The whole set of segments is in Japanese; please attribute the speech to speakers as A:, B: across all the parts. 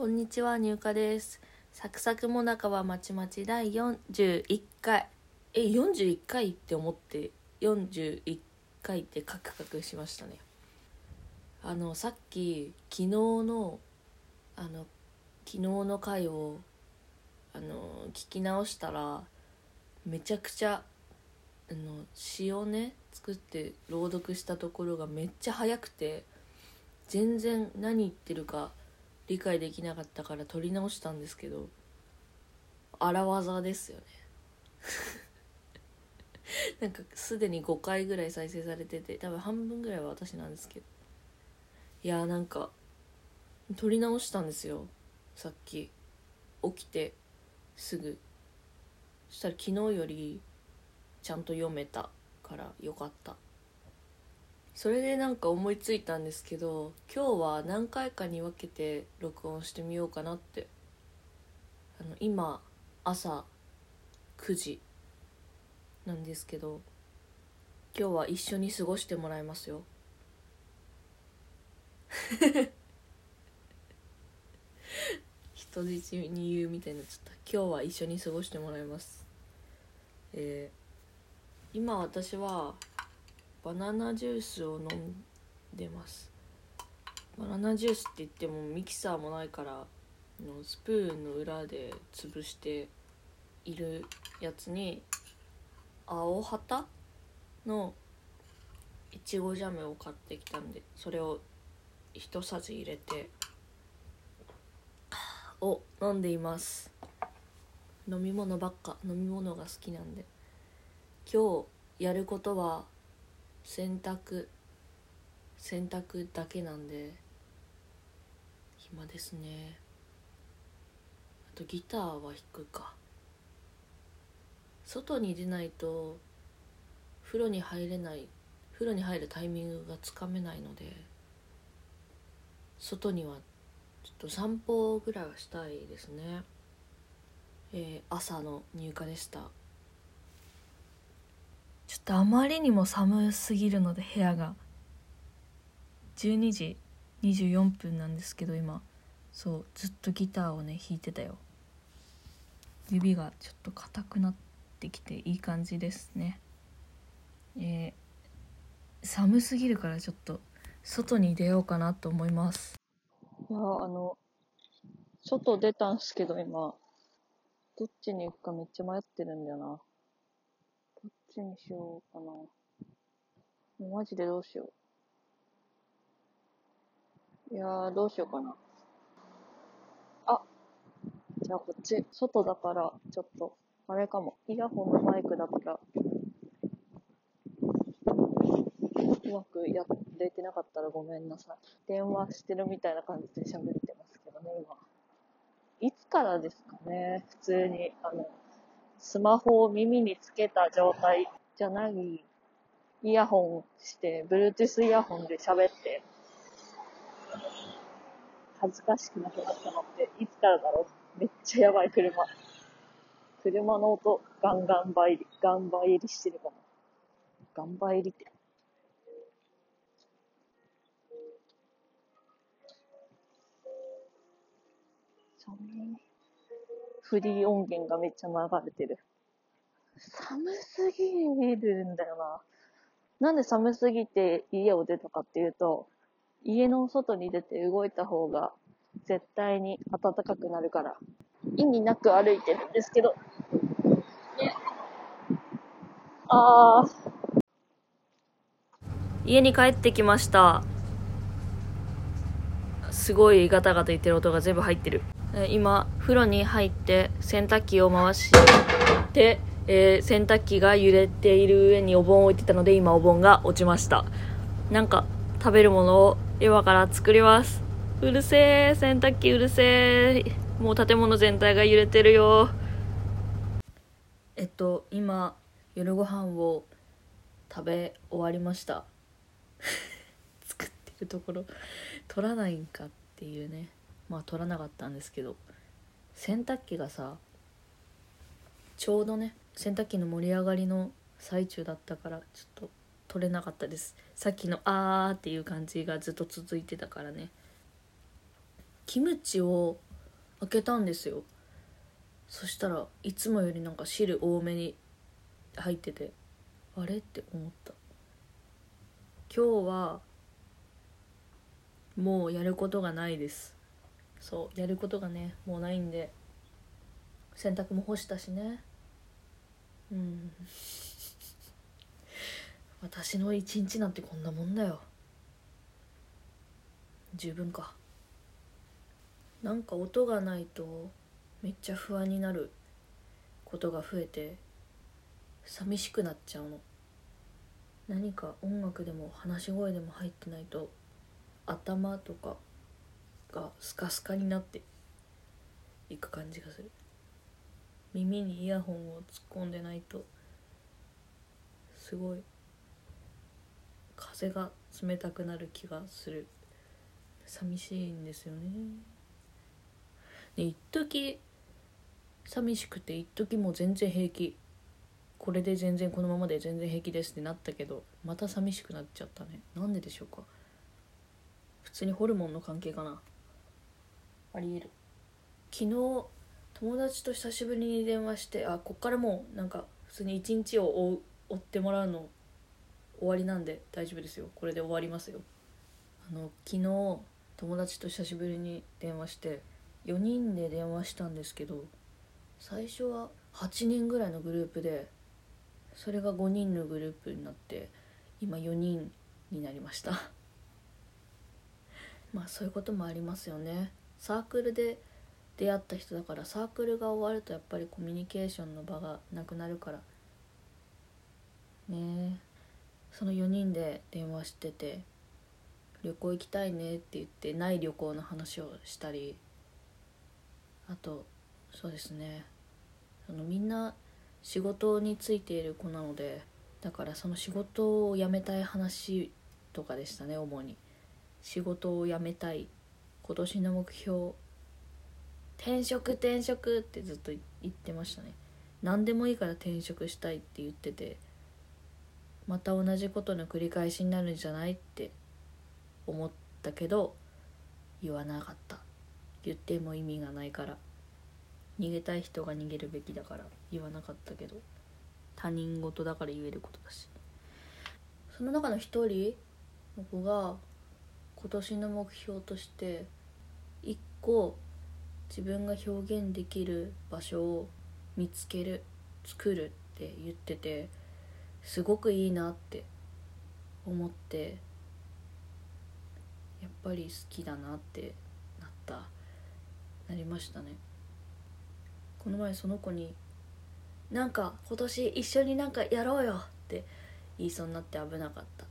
A: こんにちは、入荷です。サクサクもなかはまちまち第41回。え、41回って思って、41回ってカクカクしましたね。あの、さっき、昨日の、あの、昨日の回を、あの、聞き直したら、めちゃくちゃ、あの、詩をね、作って朗読したところがめっちゃ早くて、全然何言ってるか理解できなかったから撮り直したんですけど荒技ですよね。なんかすでに5回ぐらい再生されてて多分半分ぐらいは私なんですけど。いやーなんか撮り直したんですよ。さっき。起きてすぐ。そしたら昨日よりちゃんと読めたからよかった。それでなんか思いついたんですけど今日は何回かに分けて録音してみようかなって。あの今朝9時なんですけど今日は一緒に過ごしてもらいますよ。人質に言うみたいになっちゃった。今日は一緒に過ごしてもらいます。えー今私はバナナジュースを飲んでます。バナナジュースって言ってもミキサーもないからのスプーンの裏で潰しているやつに青旗のいちごジャムを買ってきたんでそれを一さじ入れてを飲んでいます。飲み物ばっか飲み物が好きなんで。今日やることは洗濯洗濯だけなんで暇ですね。あとギターは弾くか。外に出ないと風呂に入れない風呂に入るタイミングがつかめないので外にはちょっと散歩ぐらいはしたいですね。えー朝の入荷でした。ちょっとあまりにも寒すぎるので部屋が。12時24分なんですけど今。そうずっとギターをね弾いてたよ。指がちょっと硬くなってきていい感じですね。えー寒すぎるからちょっと外に出ようかなと思います。いやあの外出たんすけど今。どっちに行くかめっちゃ迷ってるんだよな。ちにしようかな。マジでどうしよう。いやー、どうしようかな。あ、じゃあこっち、外だから、ちょっと、あれかも。イヤホンのマイクだから、うまくやれてなかったらごめんなさい。電話してるみたいな感じで喋ってますけどね、今。いつからですかね、普通に、あの、スマホを耳につけた状態じゃない、イヤホンして、Bluetooth イヤホンで喋って、恥ずかしくなくなったのって、いつからだろう？めっちゃやばい車。車の音、ガンガン倍入り、ガン倍入りしてるかも。ガン倍入りって。寒い。フリー音源がめっちゃ流れてる。寒すぎるんだよな。なんで寒すぎて家を出たかっていうと、家の外に出て動いた方が絶対に暖かくなるから、意味なく歩いてるんですけど。ね、あー。家に帰ってきました。すごいガタガタ言ってる音が全部入ってる。今、風呂に入って洗濯機を回して、えー洗濯機が揺れている上にお盆を置いてたので今お盆が落ちました。なんか食べるものを今から作ります。うるせー、洗濯機うるせー。もう建物全体が揺れてるよ。えっと、今、夜ご飯を食べ終わりました。作ってるところ取らないんかっていうねまあ取らなかったんですけど洗濯機がさちょうどね洗濯機の盛り上がりの最中だったからちょっと取れなかったです。さっきの「あー」っていう感じがずっと続いてたからね。キムチを開けたんですよ。そしたらいつもよりなんか汁多めに入っててあれって思った。今日はもうやることがないです。そうやることがねもうないんで洗濯も干したしね。うん。私の一日なんてこんなもんだよ。十分か。なんか音がないとめっちゃ不安になることが増えて寂しくなっちゃうの。何か音楽でも話し声でも入ってないと頭とかがスカスカになっていく感じがする。耳にイヤホンを突っ込んでないとすごい風が冷たくなる気がする。寂しいんですよね。で一時寂しくて一時もう全然平気。これで全然このままで全然平気ですってなったけどまた寂しくなっちゃったね。なんででしょうか。普通にホルモンの関係かな。ありえる。昨日友達と久しぶりに電話してあこっからもうなんか普通に一日を追追ってもらうの終わりなんで大丈夫ですよ。これで終わりますよ。あの昨日友達と久しぶりに電話して4人で電話したんですけど最初は8人ぐらいのグループでそれが5人のグループになって今4人になりました。まあそういうこともありますよね。サークルで出会った人だからサークルが終わるとやっぱりコミュニケーションの場がなくなるから。ねその4人で電話してて旅行行きたいねって言ってない旅行の話をしたり。あとそうですね。そのみんな仕事についている子なのでだからその仕事を辞めたい話とかでしたね主に。仕事を辞めたい。今年の目標。転職転職ってずっと言ってましたね。何でもいいから転職したいって言っててまた同じことの繰り返しになるんじゃないって思ったけど言わなかった。言っても意味がないから。逃げたい人が逃げるべきだから言わなかったけど。他人事だから言えることだし。その中の一人の子が今年の目標として個自分が表現できる場所を見つける作るって言っててすごくいいなって思ってやっぱり好きだなってなった。なりましたね。この前その子に「なんか今年一緒になんかやろうよ」って言いそうになって危なかった。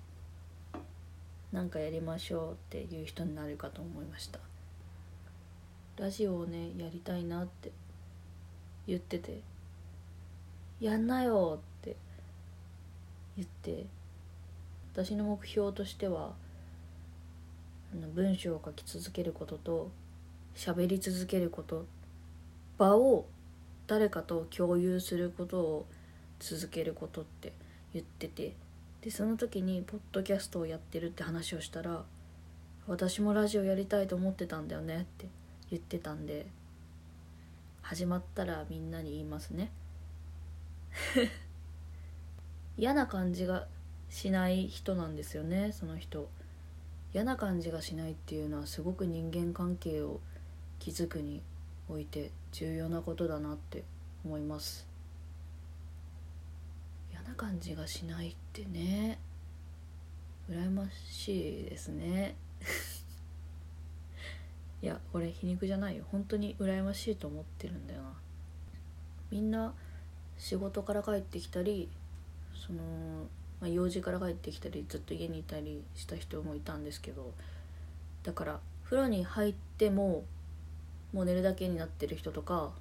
A: なんかやりましょうっていう人になるかと思いました。ラジオをねやりたいなって言ってて「やんなよ」って言って私の目標としては文章を書き続けることと喋り続けること場を誰かと共有することを続けることって言っててでその時にポッドキャストをやってるって話をしたら私もラジオやりたいと思ってたんだよねって言ってたんで始まったらみんなに言いますね。嫌な感じがしない人なんですよねその人。嫌な感じがしないっていうのはすごく人間関係を築くにおいて重要なことだなって思います。嫌な感じがしないってね羨ましいですね。いやこれ皮肉じゃないよ。本当に羨ましいと思ってるんだよな。みんな仕事から帰ってきたりその、まあ、用事から帰ってきたりずっと家にいたりした人もいたんですけどだから風呂に入ってももう寝るだけになってる人とか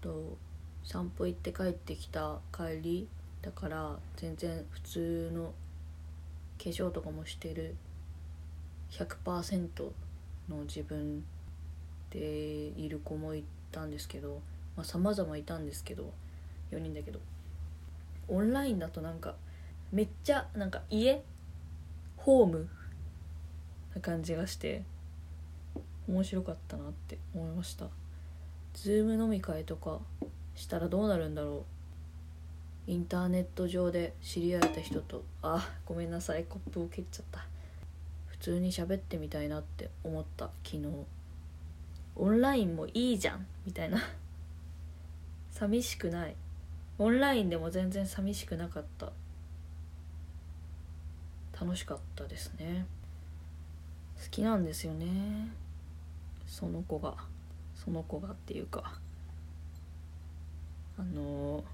A: と散歩行って帰ってきた帰りだから全然普通の化粧とかもしてる100%の自分でいる子もいたんですけどまあ様々いたんですけど4人だけど。オンラインだとなんかめっちゃなんか家ホームな感じがして面白かったなって思いました。 Zoom 飲み会とかしたらどうなるんだろう。インターネット上で知り合えた人とあごめんなさいコップを蹴っちゃった。普通に喋ってみたいなって思った。昨日。オンラインもいいじゃんみたいな。寂しくない。オンラインでも全然寂しくなかった。楽しかったですね。好きなんですよね。その子が。その子がっていうか。あの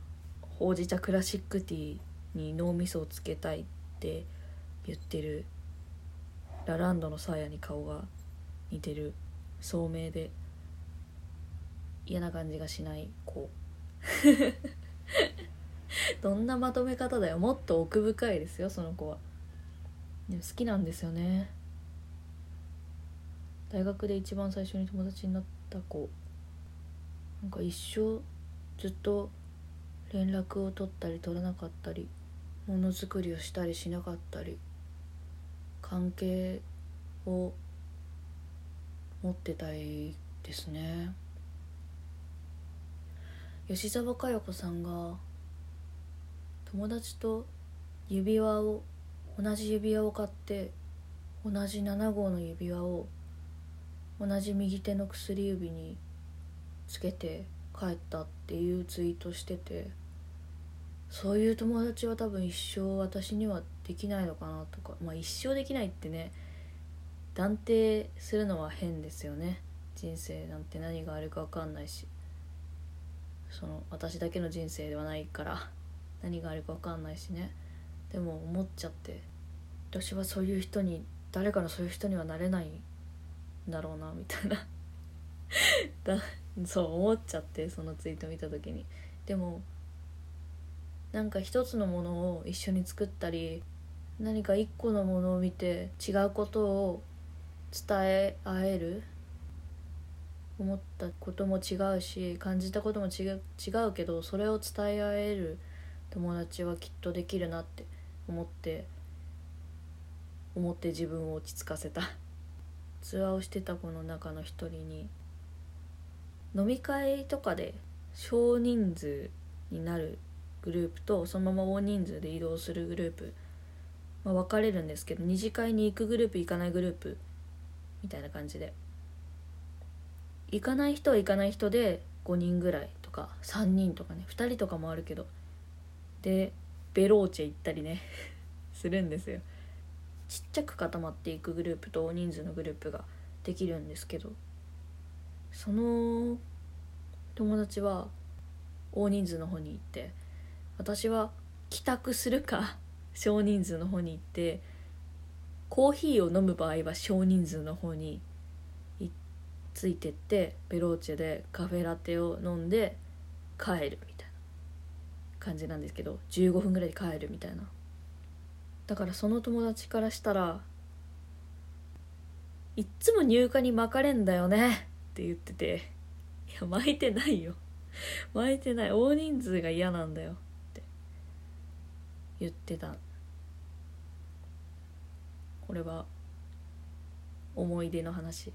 A: ほうじ茶クラシックティーに脳みそをつけたいって言ってるラランドのサーヤに顔が似てる聡明で嫌な感じがしない子 どんなまとめ方だよ。もっと奥深いですよその子は。でも好きなんですよね。大学で一番最初に友達になった子。なんか一生ずっと連絡を取ったり取らなかったりものづくりをしたりしなかったり。関係を持ってたいですね。吉沢佳代子さんが友達と指輪を同じ指輪を買って同じ7号の指輪を同じ右手の薬指につけて帰ったっていうツイートしててそういう友達は多分一生私にはできないのかなとかまあ一生できないってね断定するのは変ですよね。人生なんて何があるか分かんないし。その私だけの人生ではないから何があるか分かんないしね。でも思っちゃって私はそういう人に誰かのそういう人にはなれないんだろうなみたいな。だそう思っちゃってそのツイート見た時に。でもなんか一つのものを一緒に作ったり何か一個のものを見て違うことを伝え合える？思ったことも違うし感じたことも違う違うけどそれを伝え合える友達はきっとできるなって思って思って自分を落ち着かせた。ツアーをしてた子の中の一人に飲み会とかで少人数になるグループとそのまま大人数で移動するグループ、まあ、分かれるんですけど二次会に行くグループ行かないグループみたいな感じで。行かない人は行かない人で5人ぐらいとか3人とかね2人とかもあるけどでベローチェ行ったりね するんですよ。ちっちゃく固まっていくグループと大人数のグループができるんですけどその友達は大人数の方に行って私は帰宅するか少人数の方に行ってコーヒーを飲む場合は少人数の方についてってベローチェでカフェラテを飲んで帰るみたいな感じなんですけど15分ぐらいで帰るみたいな。だからその友達からしたらいっつも入荷に巻かれんだよねって言ってていや巻いてないよ。巻いてない。大人数が嫌なんだよ。言ってた。これは思い出の話。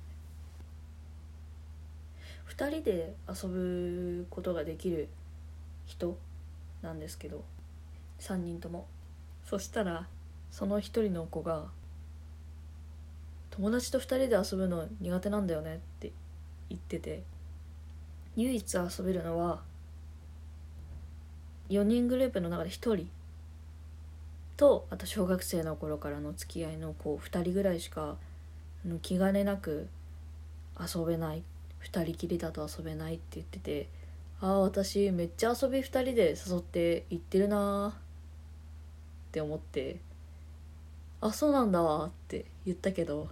A: 2人で遊ぶことができる人なんですけど3人とも。そしたらその1人の子が「友達と2人で遊ぶの苦手なんだよね」って言ってて唯一遊べるのは4人グループの中で1人とあと小学生の頃からの付き合いの子2人ぐらいしか気兼ねなく遊べない。2人きりだと遊べないって言っててああ私めっちゃ遊び2人で誘って行ってるなって思ってあそうなんだわって言ったけど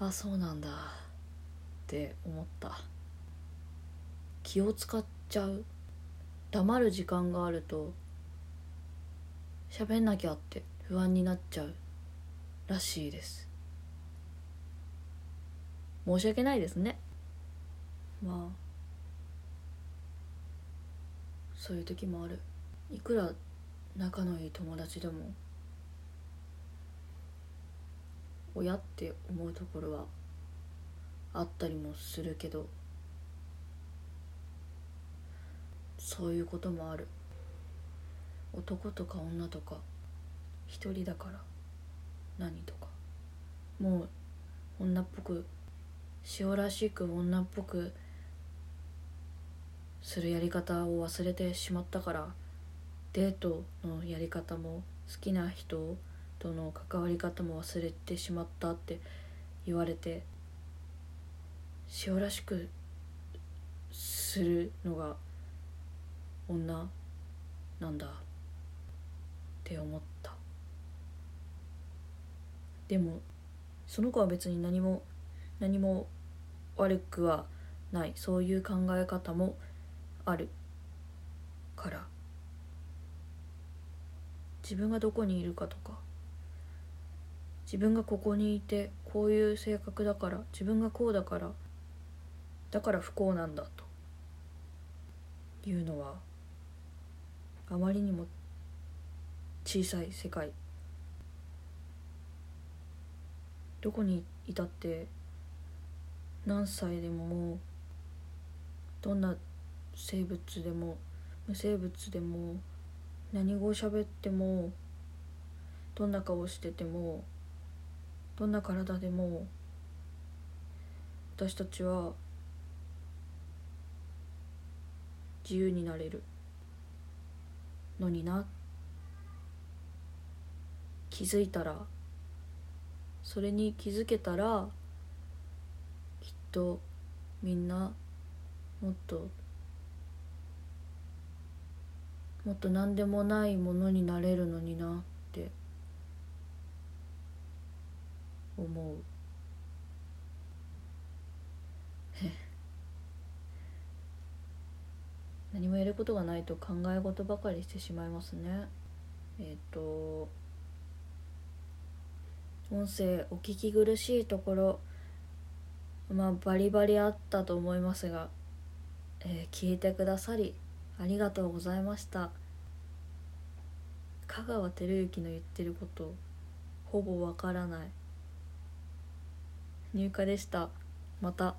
A: あそうなんだって思った。気を使っちゃう。黙る時間があると喋んなきゃって不安になっちゃうらしいです。申し訳ないですね。まあそういう時もある。いくら仲のいい友達でも親って思うところはあったりもするけどそういうこともある。男とか女とか一人だから何とか。もう女っぽく塩らしく女っぽくするやり方を忘れてしまったからデートのやり方も好きな人との関わり方も忘れてしまったって言われて塩らしくするのが女なんだ。って思った。でもその子は別に何も何も悪くはない。そういう考え方もあるから。自分がどこにいるかとか。自分がここにいてこういう性格だから。自分がこうだから。だから不幸なんだというのはあまりにも小さい世界。どこにいたって何歳でももうどんな生物でも無生物でも何語を喋ってもどんな顔しててもどんな体でも私たちは自由になれるのにな気づいたらそれに気づけたらきっとみんなもっともっと何でもないものになれるのになって思う。何もやることがないと考え事ばかりしてしまいますね。えっ、と音声お聞き苦しいところまあバリバリあったと思いますが、えー、聞いてくださりありがとうございました。香川照之の言ってることほぼわからない。入荷でした。また。